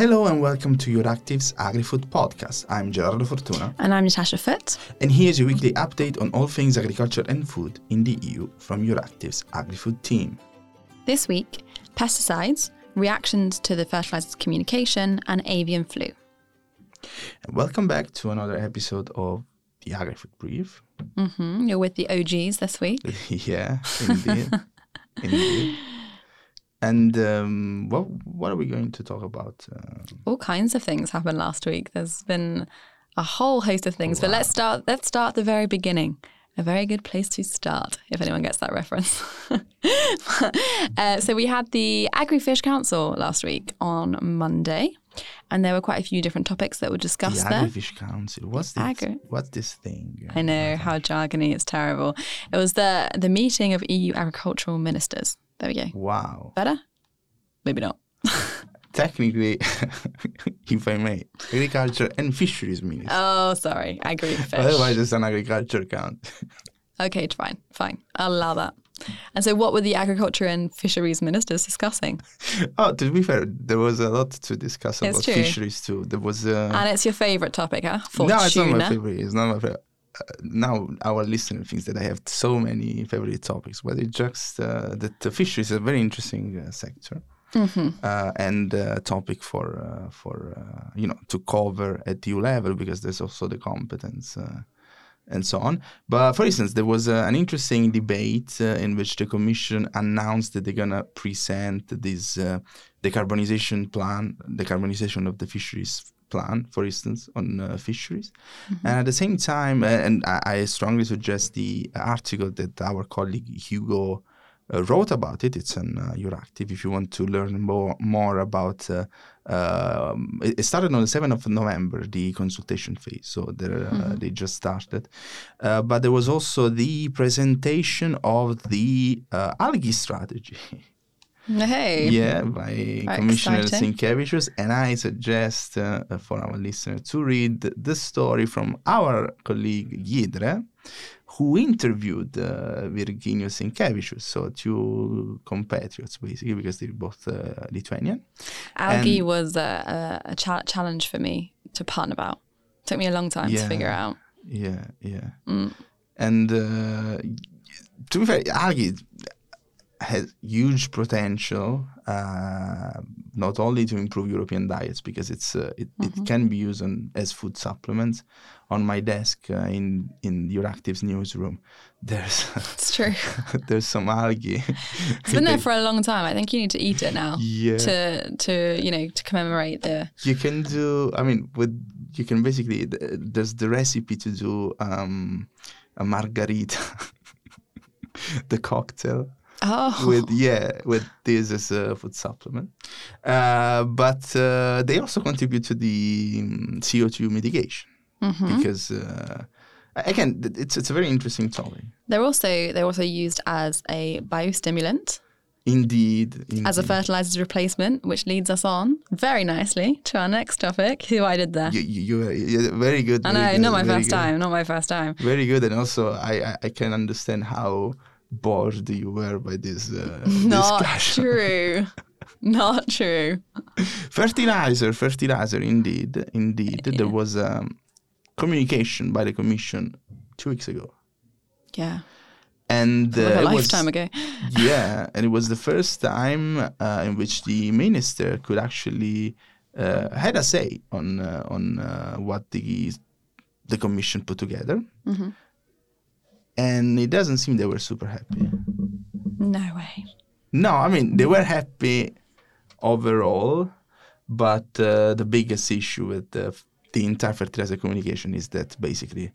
Hello and welcome to Euractiv's AgriFood podcast. I'm Gerardo Fortuna. And I'm Natasha Foote. And here's your weekly update on all things agriculture and food in the EU from Euractiv's AgriFood team. This week, pesticides, reactions to the fertilizers communication, and avian flu. And welcome back to another episode of the AgriFood Brief. Mm-hmm. You're with the OGs this week. yeah, indeed. indeed. And um, what what are we going to talk about? Uh, All kinds of things happened last week. There's been a whole host of things, wow. but let's start. Let's start at the very beginning. A very good place to start, if anyone gets that reference. uh, so we had the Agri-Fish Council last week on Monday, and there were quite a few different topics that were discussed the there. Agri-Fish Council. What's this? Agri- what's this thing? I know how jargony. It's terrible. It was the the meeting of EU agricultural ministers. There we go. Wow. Better? Maybe not. Technically, if I may, agriculture and fisheries minister. Oh, sorry. Agri fish. Otherwise, it's an agriculture count. okay, fine. Fine. I'll allow that. And so, what were the agriculture and fisheries ministers discussing? Oh, to be fair, there was a lot to discuss about fisheries too. There was, uh... and it's your favorite topic, huh? Fortuna. No, it's not my favorite. It's not my favorite now our listener thinks that I have so many favorite topics, but it's just uh, that the fisheries is a very interesting uh, sector. Mm-hmm. Uh, and uh, topic for uh, for uh, you know to cover at EU level because there's also the competence and so on. But for instance, there was an interesting debate in which the Commission announced that they're gonna present this decarbonization plan, decarbonization of the fisheries plan, for instance, on uh, fisheries. Mm-hmm. And at the same time, uh, and I, I, strongly suggest the article that our colleague Hugo uh, wrote about it. It's on uh, Euractiv if you want to learn more, more about uh, um, it started on the 7th of November, the consultation phase. So uh, mm-hmm. they just started. Uh, but there was also the presentation of the uh, algae strategy. Hey. Yeah, by Commissioner Sinkevicius. And I suggest uh, for our listener to read the story from our colleague Giedre, who interviewed uh, Virginijus Sinkevicius, so two compatriots basically, because they're both uh, Lithuanian. Algae and was a, a cha- challenge for me to pun about. It took me a long time yeah, to figure out. Yeah, yeah. Mm. And uh, to be fair, algae has huge potential, uh, not only to improve European diets because it's uh, it, mm-hmm. it, can be used on, as food supplements. On my desk uh, in in Euractiv's newsroom, there's it's true. there's some algae. It's been there for a long time. I think you need to eat it now. Yeah. To to you know to commemorate the. You can do. I mean, with you can basically there's the recipe to do um, a margarita, the cocktail Oh. With yeah, with this as a food supplement, uh, but uh, they also contribute to the um, CO two mitigation mm-hmm. because uh, again, it's it's a very interesting topic. They're also they're also used as a biostimulant. Indeed, indeed, As a fertilizers replacement, which leads us on very nicely to our next topic. Who I did there? You, you, you're very good. I know, not my first good. time. Not my first time. Very good, and also I, I, I can understand how bored you were by this uh, Not discussion. true. Not true. fertilizer, fertilizer, indeed, indeed. Yeah. There was a um, communication by the Commission two weeks ago. Yeah. And uh, like a lifetime was, ago. yeah, and it was the first time uh, in which the minister could actually uh, had a say on uh, on uh, what the the Commission put together. Mm-hmm and it doesn't seem they were super happy. No way. No, I mean they were happy overall, but uh, the biggest issue with the, the entire fertilizer communication is that basically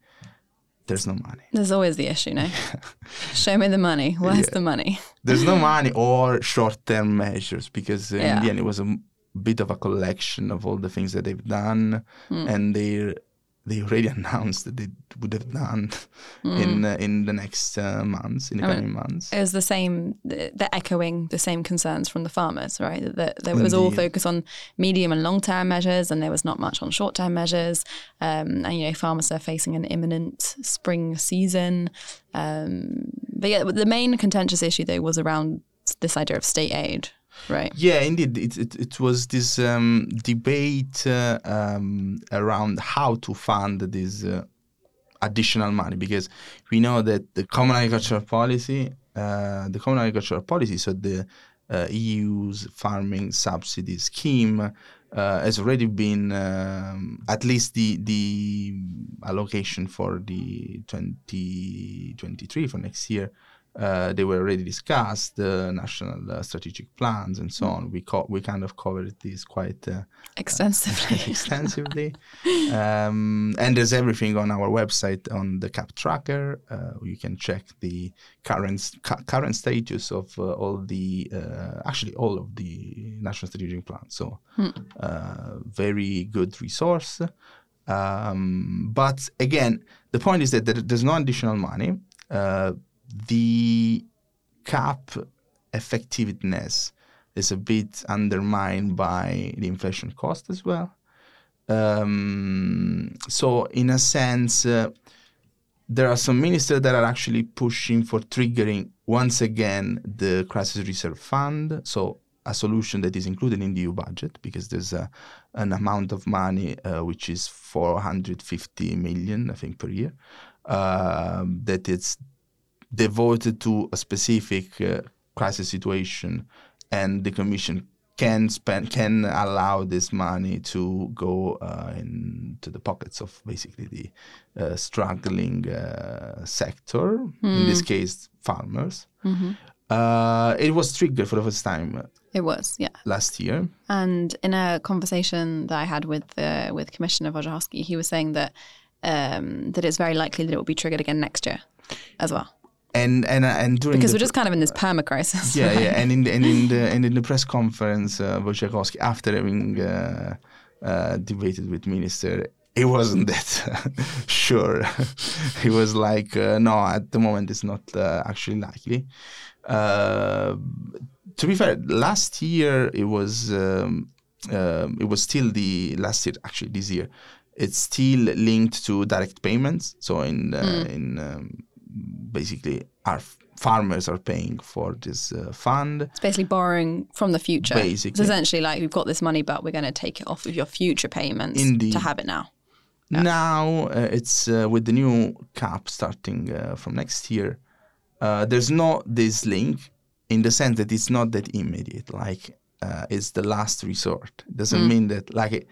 there's no money. There's always the issue, no? Show me the money. Where's yeah. the money? there's no money or short-term measures because uh, yeah. in the end it was a bit of a collection of all the things that they've done mm. and they they already announced that they would have done mm. in uh, in the next uh, months, in the I coming mean, months. It was the same. They're echoing the same concerns from the farmers, right? That, that it was all focused on medium and long term measures, and there was not much on short term measures. Um, and you know, farmers are facing an imminent spring season. Um, but yeah, the main contentious issue though was around this idea of state aid right? Yeah, indeed. It, it, it was this um, debate uh, um, around how to fund this uh, additional money because we know that the common agricultural policy, uh, the common agricultural policy, so the uh, EU's farming subsidy scheme uh, has already been um, at least the the allocation for the 2023 for next year uh, they were already discussed, the national uh, strategic plans and so on. We co- we kind of covered this quite uh, extensively. extensively, um, and there's everything on our website on the CAP tracker. Uh, you can check the current cu- current status of uh, all the uh, actually all of the national strategic plans. So hmm. very good resource. Um, but again, the point is that there's no additional money the CAP effectiveness is a bit undermined by the inflation cost as well. Um, so, in a sense, uh, there are some ministers that are actually pushing for triggering once again the crisis reserve fund. So, a solution that is included in the EU budget because there's a, an amount of money uh, which is 450 million, I think, per year. Uh, that it's devoted to a specific uh, crisis situation, and the Commission can spend can allow this money to go uh, into the pockets of basically the uh, struggling uh, sector. Mm. In this hmm. case, farmers. Mm-hmm. Uh, it was triggered for the first time. It was, yeah, last year. And in a conversation that I had with uh, with Commissioner Wojciechowski, he was saying that um, that it's very likely that it will be triggered again next year, as well and and and during because we're just kind of in this perma crisis. Yeah, right? yeah, and in the, and in the and in the press conference, uh, Wojciechowski, after having uh, uh, debated with minister, he wasn't that sure. he was like, uh, no, at the moment it's not uh, actually likely. Uh, to be fair, last year it was um, um, it was still the last year actually this year. It's still linked to direct payments. So in mm. in um, basically our farmers are paying for this uh, fund. It's basically borrowing from the future. Basically, it's essentially like we've got this money, but we're going to take it off of your future payments Indeed. to have it now. Yeah. Now uh, it's uh, with the new CAP starting uh, from next year. Uh, there's not this link in the sense that it's not that immediate. Like uh, it's the last resort. It doesn't mm. mean that like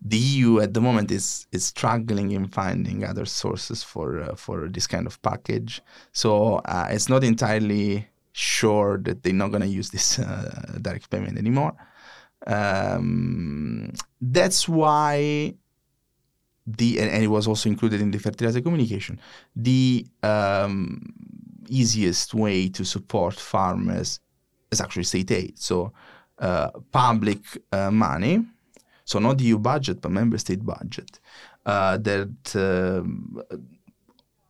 the EU at the moment is is struggling in finding other sources for uh, for this kind of package. So uh, it's not entirely sure that they're not going to use this uh, direct payment anymore. Um, that's why the and, and, it was also included in the fertilizer communication. The um, easiest way to support farmers is actually state aid. So uh, public uh, money so not EU budget, but member state budget. Uh, that, um,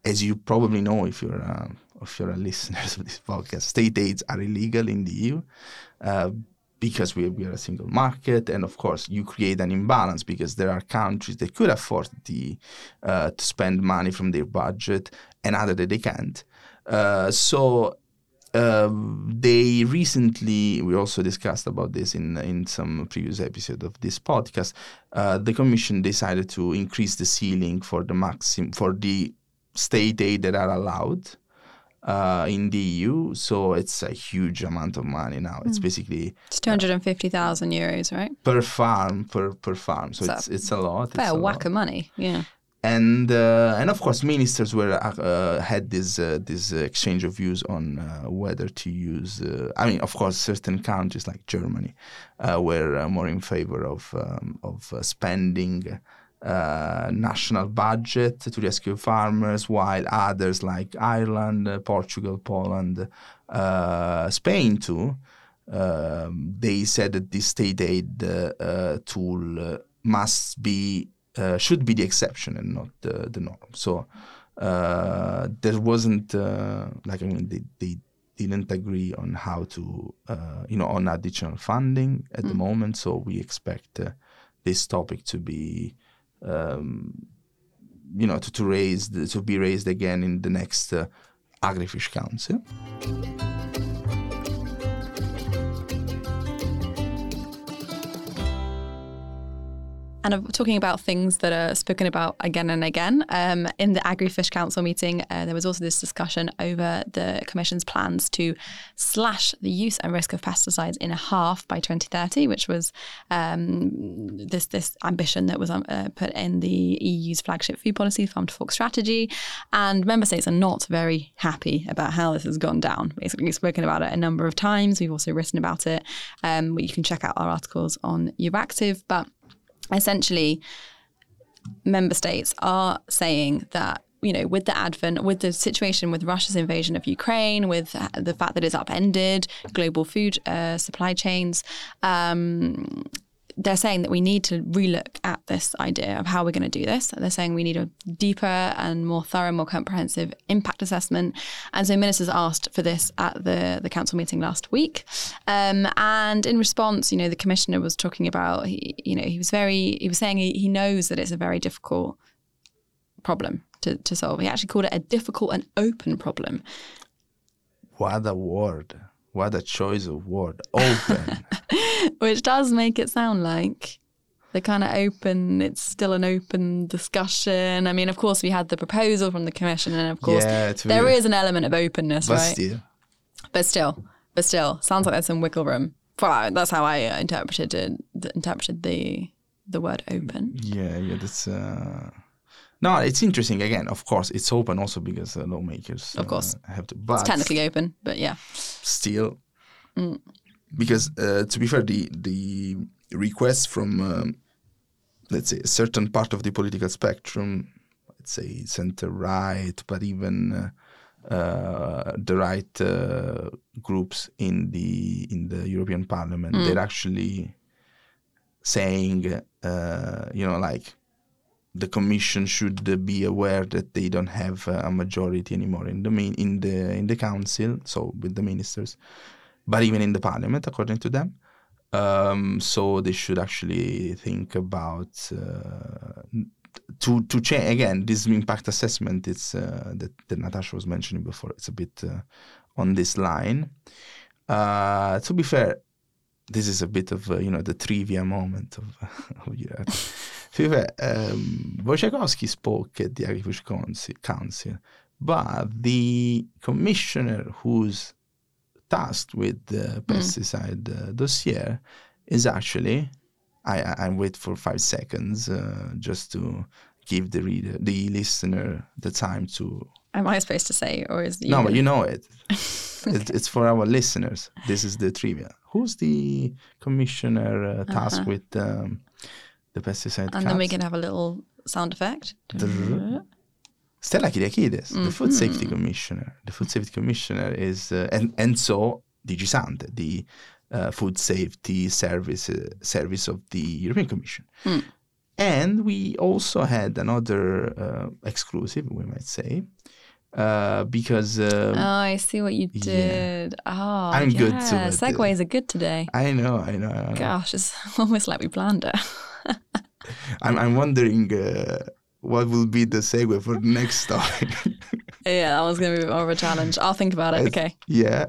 as you probably know, if you're a, if you're a listener of this podcast, state aids are illegal in the EU. Uh, because we, we are a single market, and of course you create an imbalance because there are countries that could afford the, uh, to spend money from their budget, and other that they can't. Uh, so uh, they recently, we also discussed about this in in some previous episode of this podcast. Uh, the commission decided to increase the ceiling for the maximum for the state aid that are allowed uh, in the EU. So it's a huge amount of money now. It's mm. basically it's two hundred and fifty thousand euros, right? Per farm, per per farm. So, so it's it's a lot. Fair a whack lot. of money. Yeah and uh, and of course ministers were uh, had this uh, this exchange of views on uh, whether to use. Uh, I mean, of course, certain countries like Germany uh, were more in favor of um, of spending. national budget to rescue farmers, while others like Ireland, Portugal, Poland, Spain too, um, they said that this state aid tool must be uh, should be the exception and not the, the norm. So uh, there wasn't uh, like I mean they, they didn't agree on how to uh, you know on additional funding at mm. the moment. So we expect uh, this topic to be um, you know to, to raise the, to be raised again in the next uh, Agrifish Council. And talking about things that are spoken about again and again, um, in the Agri-Fish Council meeting, uh, there was also this discussion over the Commission's plans to slash the use and risk of pesticides in half by 2030, which was um, this this ambition that was um, uh, put in the EU's flagship food policy, Farm to Fork strategy. And member states are not very happy about how this has gone down. Basically, we've spoken about it a number of times. We've also written about it. Um, you can check out our articles on Euractiv, but essentially, member states are saying that you know, with the advent, with the situation with Russia's invasion of Ukraine, with the fact that it's upended global food uh, supply chains, um, they're saying that we need to relook at this idea of how we're going to do this. They're saying we need a deeper and more thorough, more comprehensive impact assessment. And so ministers asked for this at the, the council meeting last week. Um, and in response, you know, the commissioner was talking about, he, you know, he was very, he was saying he, he knows that it's a very difficult problem to, to solve. He actually called it a difficult and open problem. What a word. What a choice of word. Open. Which does make it sound like they're kind of open. It's still an open discussion. I mean, of course, we had the proposal from the commission, and of course, yeah, there is an element of openness, but right? Still. But still, but still, sounds like there's some wiggle room. Well, that's how I interpreted it, interpreted the the word open. Yeah, yeah, that's. Uh... No, it's interesting. Again, of course, it's open also because uh, lawmakers, of course, uh, have to. But it's technically open, but yeah, still, mm. because uh, to be fair, the the requests from um, let's say a certain part of the political spectrum, let's say center right, but even uh, uh, the right uh, groups in the in the European Parliament, mm. they're actually saying, you know, like the commission should be aware that they don't have a majority anymore in the main, in the in the council, so with the ministers, but even in the parliament, according to them. Um, so they should actually think about uh, to to change again this impact assessment. It's uh, that, that Natasha was mentioning before. It's a bit uh, on this line. Uh, to be fair, this is a bit of you know the trivia moment of, of um, Wojciechowski spoke at the Agriculture Council, but the commissioner who's tasked with the mm. pesticide uh, dossier is actually, I, I, I wait for five seconds uh, just to give the reader, the listener, the time to. Am I supposed to say, or is no? But you know it. okay. it. It's for our listeners. This is the trivia. Who's the commissioner uh, tasked uh-huh. with um, the pesticide? And then we can have a little sound effect. Stella Kyriakides, mm-hmm. the Food mm-hmm. Safety Commissioner. The Food Safety Commissioner is, uh, and, and so DG SANTE, the uh, Food Safety Service, uh, service of the European Commission. Mm. And we also had another uh, exclusive, we might say, uh, because um, oh, I see what you did. Yeah. Oh, I'm yeah. good. Segues are good today. I know, I know. I know. Gosh, it's almost like we planned it. I'm, I'm wondering uh, what will be the segue for the next topic. yeah, that one's going to be more of a challenge. I'll think about it. Okay. Yeah,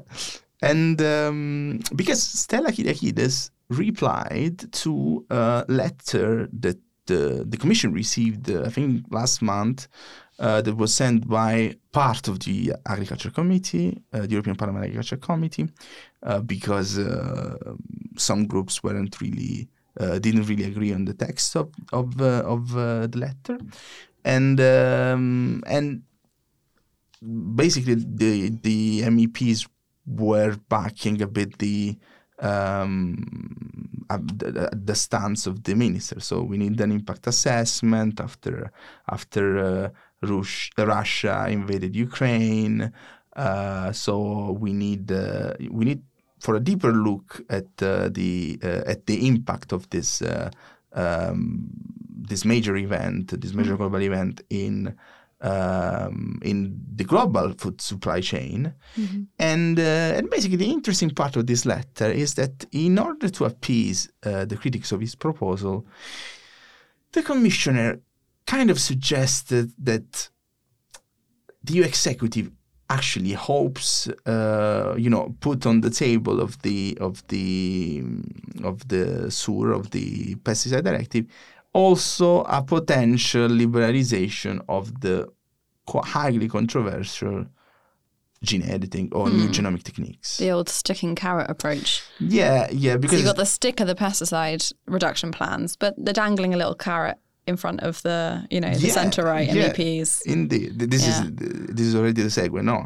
and um, because Stella Kyriakides replied to a letter that the, the commission received, uh, I think, last month uh, that was sent by part of the Agriculture Committee, uh, the European Parliament Agriculture Committee, uh, because uh, some groups weren't really uh, didn't really agree on the text of of uh, of the letter, and um, and basically the the MEPs were backing a bit the um, the, the, stance of the minister. So we need an impact assessment after after uh, Rush, Russia invaded Ukraine. Uh, so we need uh, we need for a deeper look at uh, the uh, at the impact of this uh, um, this major event, this major mm-hmm. global event in um, in the global food supply chain. Mm-hmm. And, uh, and basically, the interesting part of this letter is that in order to appease uh, the critics of his proposal, the commissioner kind of suggested that the EU executive actually hopes, uh, you know, put on the table of the of the of the SUR of the pesticide directive also a potential liberalization of the highly controversial gene editing or mm. new hmm. genomic techniques. The old stick and carrot approach. Yeah, yeah. Because so you got the stick of the pesticide reduction plans, but they're dangling a little carrot in front of the, you know, the yeah, centre right yeah, MEPs. Indeed, this yeah. is this is already the segue. No,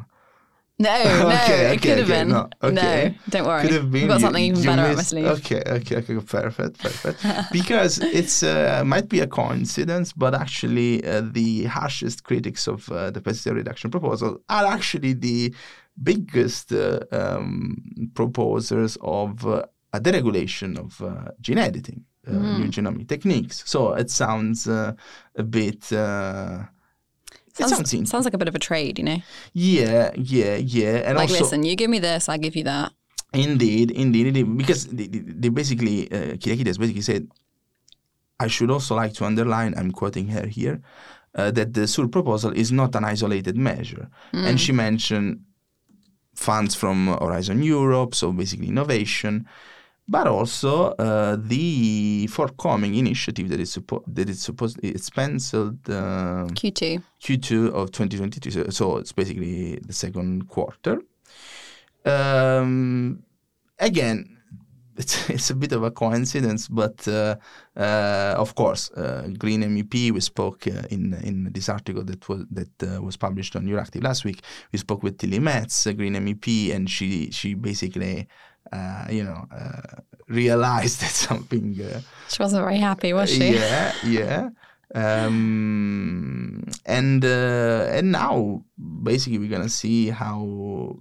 no, no, okay, it okay, could have okay, been. No, okay. no, don't worry. Could have been. We've got something you, even better missed, up my sleeve. Okay, okay, okay, perfect, perfect. because it's uh, might be a coincidence, but actually, uh, the harshest critics of uh, the pesticide reduction proposal are actually the biggest uh, um, proposers of uh, a deregulation of uh, gene editing, mm. new genomic techniques. So it sounds a bit Sounds, sounds, sounds, like a bit of a trade, you know? Yeah, yeah, yeah. And like, also, listen, you give me this, I give you that. Indeed, indeed, indeed. Because they, they basically, uh, Kyriakides basically said, I should also like to underline, I'm quoting her here, uh, that the SUR proposal is not an isolated measure. Mm. And she mentioned funds from Horizon Europe, so basically innovation, but also uh, the forthcoming initiative that is supposed that is supposed it's penciled uh, Q2 Q2 of 2022. So, so it's basically the second quarter. Um, again, it's, it's a bit of a coincidence, but uh, uh, of course, uh, Green MEP. We spoke uh, in in this article that was that uh, was published on Euractiv last week. We spoke with Tilly Metz, Green MEP, and she she basically uh, you know, uh, realized that something. Uh, she wasn't very happy, was she? Yeah, yeah. Um, and uh, and now basically we're gonna see how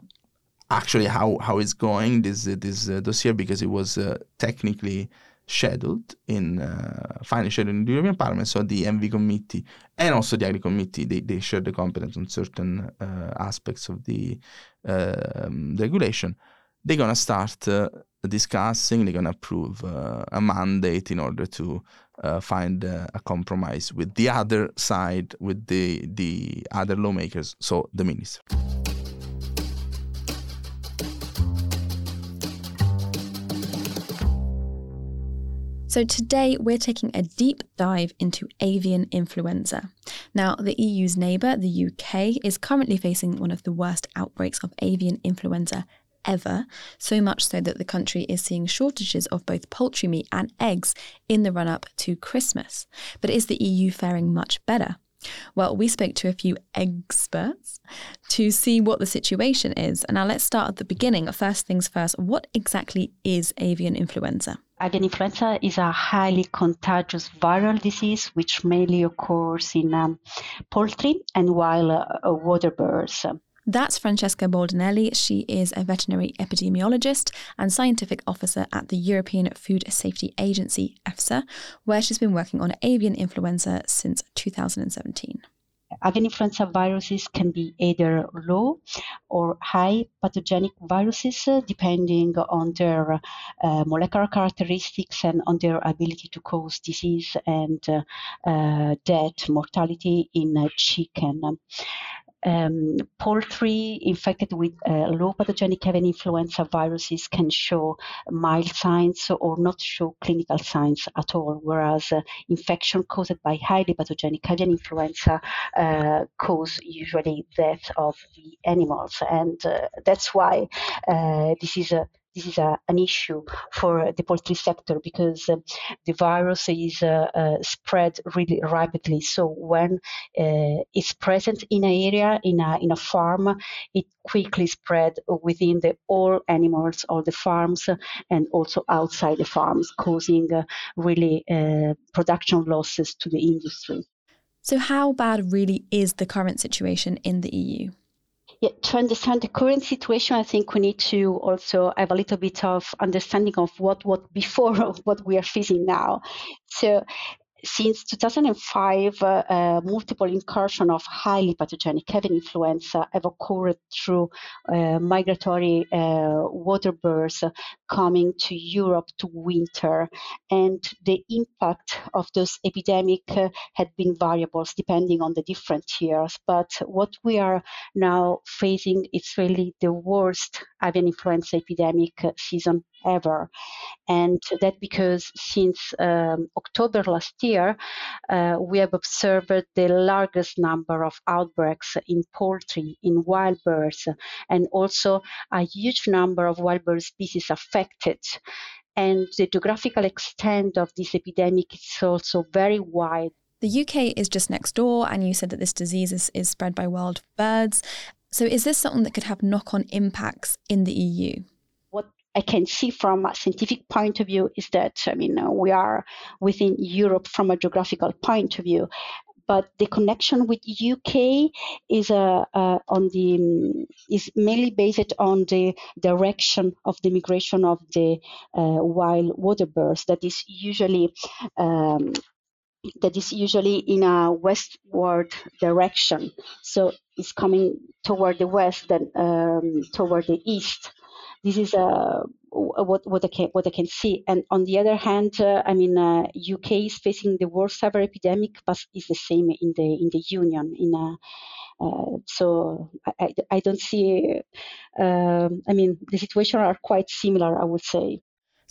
actually how how it's going this this uh, dossier because it was technically scheduled in uh, finally scheduled in the European Parliament. So the ENVI committee and also the Agri committee they, they share the competence on certain uh, aspects of the, uh, the regulation they're going to start uh, discussing, they're going to approve uh, a mandate in order to uh, find uh, a compromise with the other side, with the, the other lawmakers, so the minister. So, today we're taking a deep dive into avian influenza. Now, the EU's neighbour, the UK, is currently facing one of the worst outbreaks of avian influenza ever, so much so that the country is seeing shortages of both poultry meat and eggs in the run up to Christmas. But is the EU faring much better? Well, we spoke to a few experts to see what the situation is. And now let's start at the beginning. First things first, what exactly is avian influenza? Avian influenza is a highly contagious viral disease which mainly occurs in um, poultry and wild uh, water birds. That's Francesca Baldinelli. She is a veterinary epidemiologist and scientific officer at the European Food Safety Agency, EFSA, where she's been working on avian influenza since 2017. Avian influenza viruses can be either low or high pathogenic viruses, uh, depending on their uh, molecular characteristics and on their ability to cause disease and uh, uh death, mortality in uh, chicken um, poultry infected with uh, low pathogenic avian influenza viruses can show mild signs or not show clinical signs at all, whereas uh, infection caused by highly pathogenic avian influenza uh, cause usually death of the animals. And uh, that's why uh, this is a this is a, an issue for the poultry sector because uh, the virus is uh, uh, spread really rapidly. So when uh, it's present in an area, in a, in a farm, it quickly spread within the all animals, all the farms, and also outside the farms, causing uh, really uh, production losses to the industry. So, how bad really is the current situation in the EU? Yeah, to understand the current situation, I think we need to also have a little bit of understanding of what what before what we are facing now. So since 2005, uh, uh, multiple incursion of highly pathogenic avian influenza have occurred through uh, migratory uh, water birds coming to Europe to winter, and the impact of those epidemic uh, had been variables depending on the different years. But what we are now facing is really the worst avian influenza epidemic season ever. And that because since um, October last year, uh, we have observed the largest number of outbreaks in poultry, in wild birds, and also a huge number of wild bird species affected. And the geographical extent of this epidemic is also very wide. The UK is just next door, and you said that this disease is, is spread by wild birds. So, is this something that could have knock on impacts in the EU? I can see from a scientific point of view is that, I mean, uh, we are within Europe from a geographical point of view, but the connection with UK is uh, uh, on the um, is mainly based on the direction of the migration of the uh, wild water birds. That is usually um, that is usually in a westward direction. So it's coming toward the west and um, toward the east. This is uh, what what I can what can see. And on the other hand, uh, I mean, uh, UK is facing the worst ever epidemic, but it's the same in the in the Union. In a, uh, so I, I, don't see. Um, I mean, the situation are quite similar. I would say.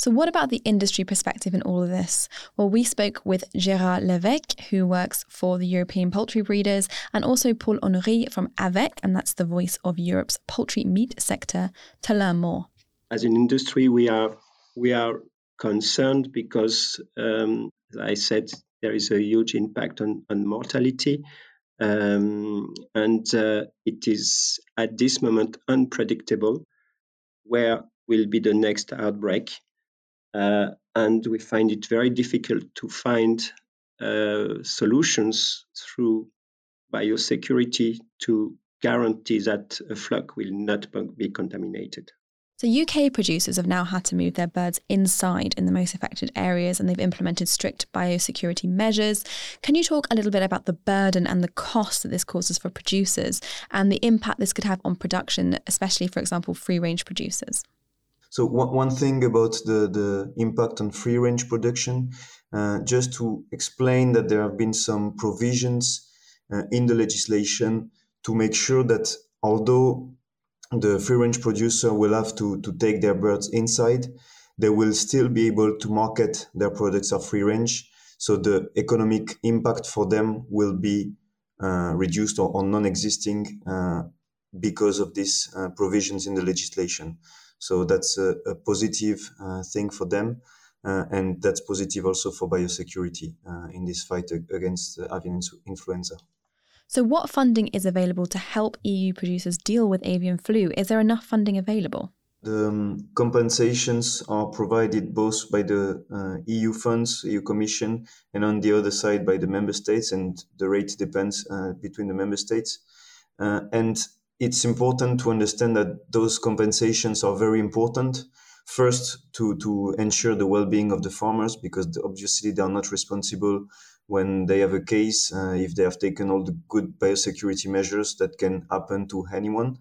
So, what about the industry perspective in all of this? Well, we spoke with Gérard Levesque, who works for the European poultry breeders, and also Paul Honnery from AVEC, and that's the voice of Europe's poultry meat sector, to learn more. As an industry, we are we are concerned because, um, as I said, there is a huge impact on, on mortality. Um, and uh, it is at this moment unpredictable where will be the next outbreak. Uh, and we find it very difficult to find uh, solutions through biosecurity to guarantee that a flock will not be contaminated. So, UK producers have now had to move their birds inside in the most affected areas and they've implemented strict biosecurity measures. Can you talk a little bit about the burden and the cost that this causes for producers and the impact this could have on production, especially, for example, free range producers? So one, one thing about the, the impact on free range production, uh, just to explain that there have been some provisions uh, in the legislation to make sure that although the free range producer will have to, to take their birds inside, they will still be able to market their products of free range. So the economic impact for them will be uh, reduced or, or non-existing uh, because of these uh, provisions in the legislation. So that's a, a positive uh, thing for them. Uh, and that's positive also for biosecurity uh, in this fight against avian influenza. So, what funding is available to help EU producers deal with avian flu? Is there enough funding available? The um, compensations are provided both by the uh, EU funds, EU Commission, and on the other side by the member states, and the rate depends uh, between the member states. Uh, and it's important to understand that those compensations are very important. First, to, to ensure the well being of the farmers, because obviously they are not responsible when they have a case, uh, if they have taken all the good biosecurity measures that can happen to anyone.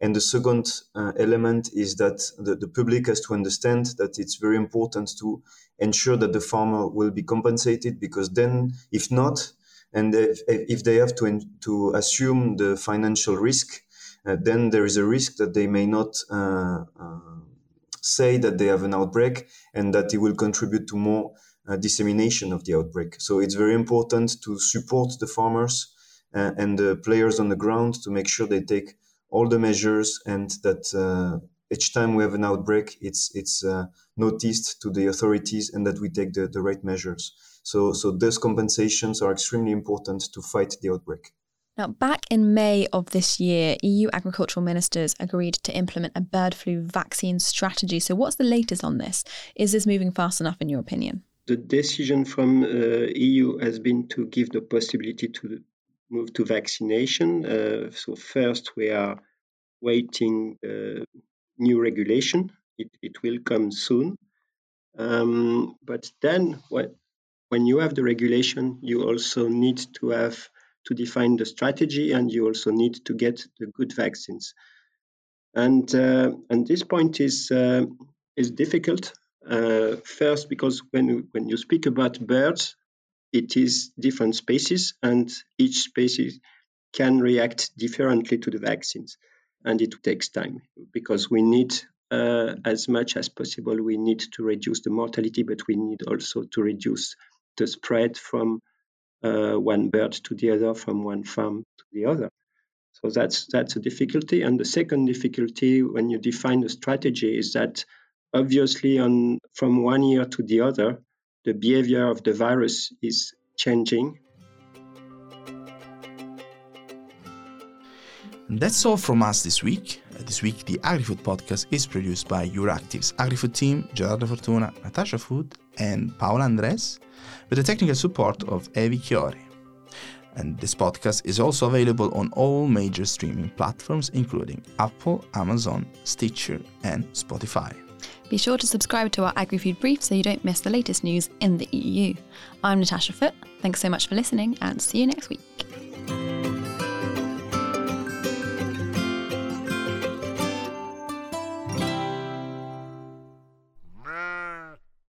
And the second uh, element is that the, the public has to understand that it's very important to ensure that the farmer will be compensated because then, if not, and if, if they have to, to assume the financial risk, then there is a risk that they may not uh, uh, say that they have an outbreak and that it will contribute to more uh, dissemination of the outbreak. So it's very important to support the farmers uh, and the players on the ground to make sure they take all the measures and that uh, each time we have an outbreak, it's it's noticed to the authorities and that we take the, the right measures. So so those compensations are extremely important to fight the outbreak. Now, back in May of this year, EU agricultural ministers agreed to implement a bird flu vaccine strategy. So, what's the latest on this? Is this moving fast enough, in your opinion? The decision from uh, EU has been to give the possibility to move to vaccination. Uh, so, first, we are waiting uh, new regulation. It, it will come soon. Um, but then, when you have the regulation, you also need to have to define the strategy, and you also need to get the good vaccines. And uh, and this point is uh, is difficult. Uh, first, because when when you speak about birds, it is different species, and each species can react differently to the vaccines. and it takes time because we need uh, as much as possible we need to reduce the mortality but we need also to reduce the spread from uh, one bird to the other from one farm to the other. So that's that's a difficulty. And the second difficulty when you define a strategy is that obviously on from one year to the other the behavior of the virus is changing. And that's all from us this week. This week, the AgriFood podcast is produced by Euractiv's AgriFood team, Gerardo Fortuna, Natasha Foote, and Paola Andres, with the technical support of Evi Chiori. And this podcast is also available on all major streaming platforms, including Apple, Amazon, Stitcher, and Spotify. Be sure to subscribe to our AgriFood Brief so you don't miss the latest news in the EU. I'm Natasha Foote. Thanks so much for listening and see you next week.